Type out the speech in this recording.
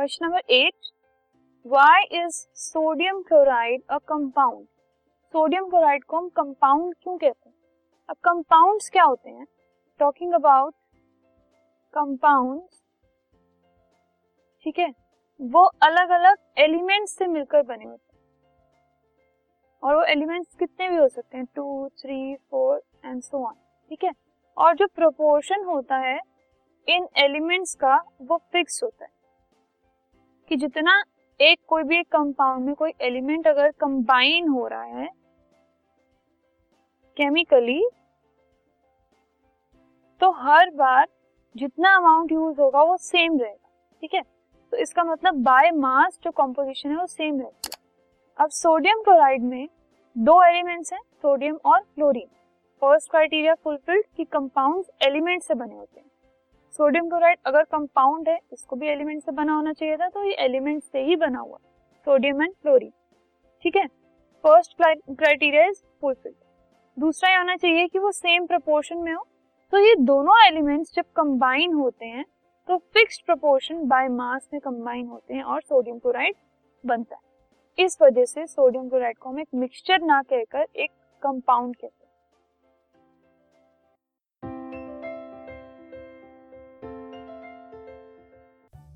Question number eight why is sodium chloride a compound sodium chloride को हम compound क्यों कहते हैं? अब कंपाउंड्स क्या होते हैं? टॉकिंग अबाउट कंपाउंड ठीक है? वो अलग अलग एलिमेंट्स से मिलकर बने होते हैं। और वो एलिमेंट्स कितने भी हो सकते हैं? Two three four and so on ठीक है? और जो प्रोपोर्शन होता है इन एलिमेंट्स का वो फिक्स होता है। कि जितना एक कोई भी एक कंपाउंड में कोई एलिमेंट अगर कंबाइन हो रहा है केमिकली तो हर बार जितना अमाउंट यूज़ होगा वो सेम रहेगा, ठीक है? तो इसका मतलब बाय मास जो कॉम्पोजिशन है वो सेम रहती है। अब सोडियम क्लोराइड में दो एलिमेंट्स हैं सोडियम और क्लोरीन फ़र्स्ट क्राइटेरिया फुलफिल्ड कि कंपाउंड्स एलिमेंट से बने होते हैं। सोडियम क्लोराइड अगर कंपाउंड है इसको भी एलिमेंट से बना होना चाहिए था तो ये एलिमेंट से ही बना हुआ सोडियम एंड क्लोरीन। ठीक है? फ़र्स्ट क्राइटेरिया इज़ फुलफिल्ड दूसरा ये होना चाहिए कि वो सेम प्रोपोर्शन में हो। तो ये दोनों एलिमेंट्स जब कंबाइन होते हैं तो फिक्स्ड प्रोपोर्शन बाय मास में कंबाइन होते हैं और सोडियम क्लोराइड बनता है। इस वजह से सोडियम क्लोराइड को हम एक मिक्सचर ना कहकर एक कंपाउंड कहते हैं।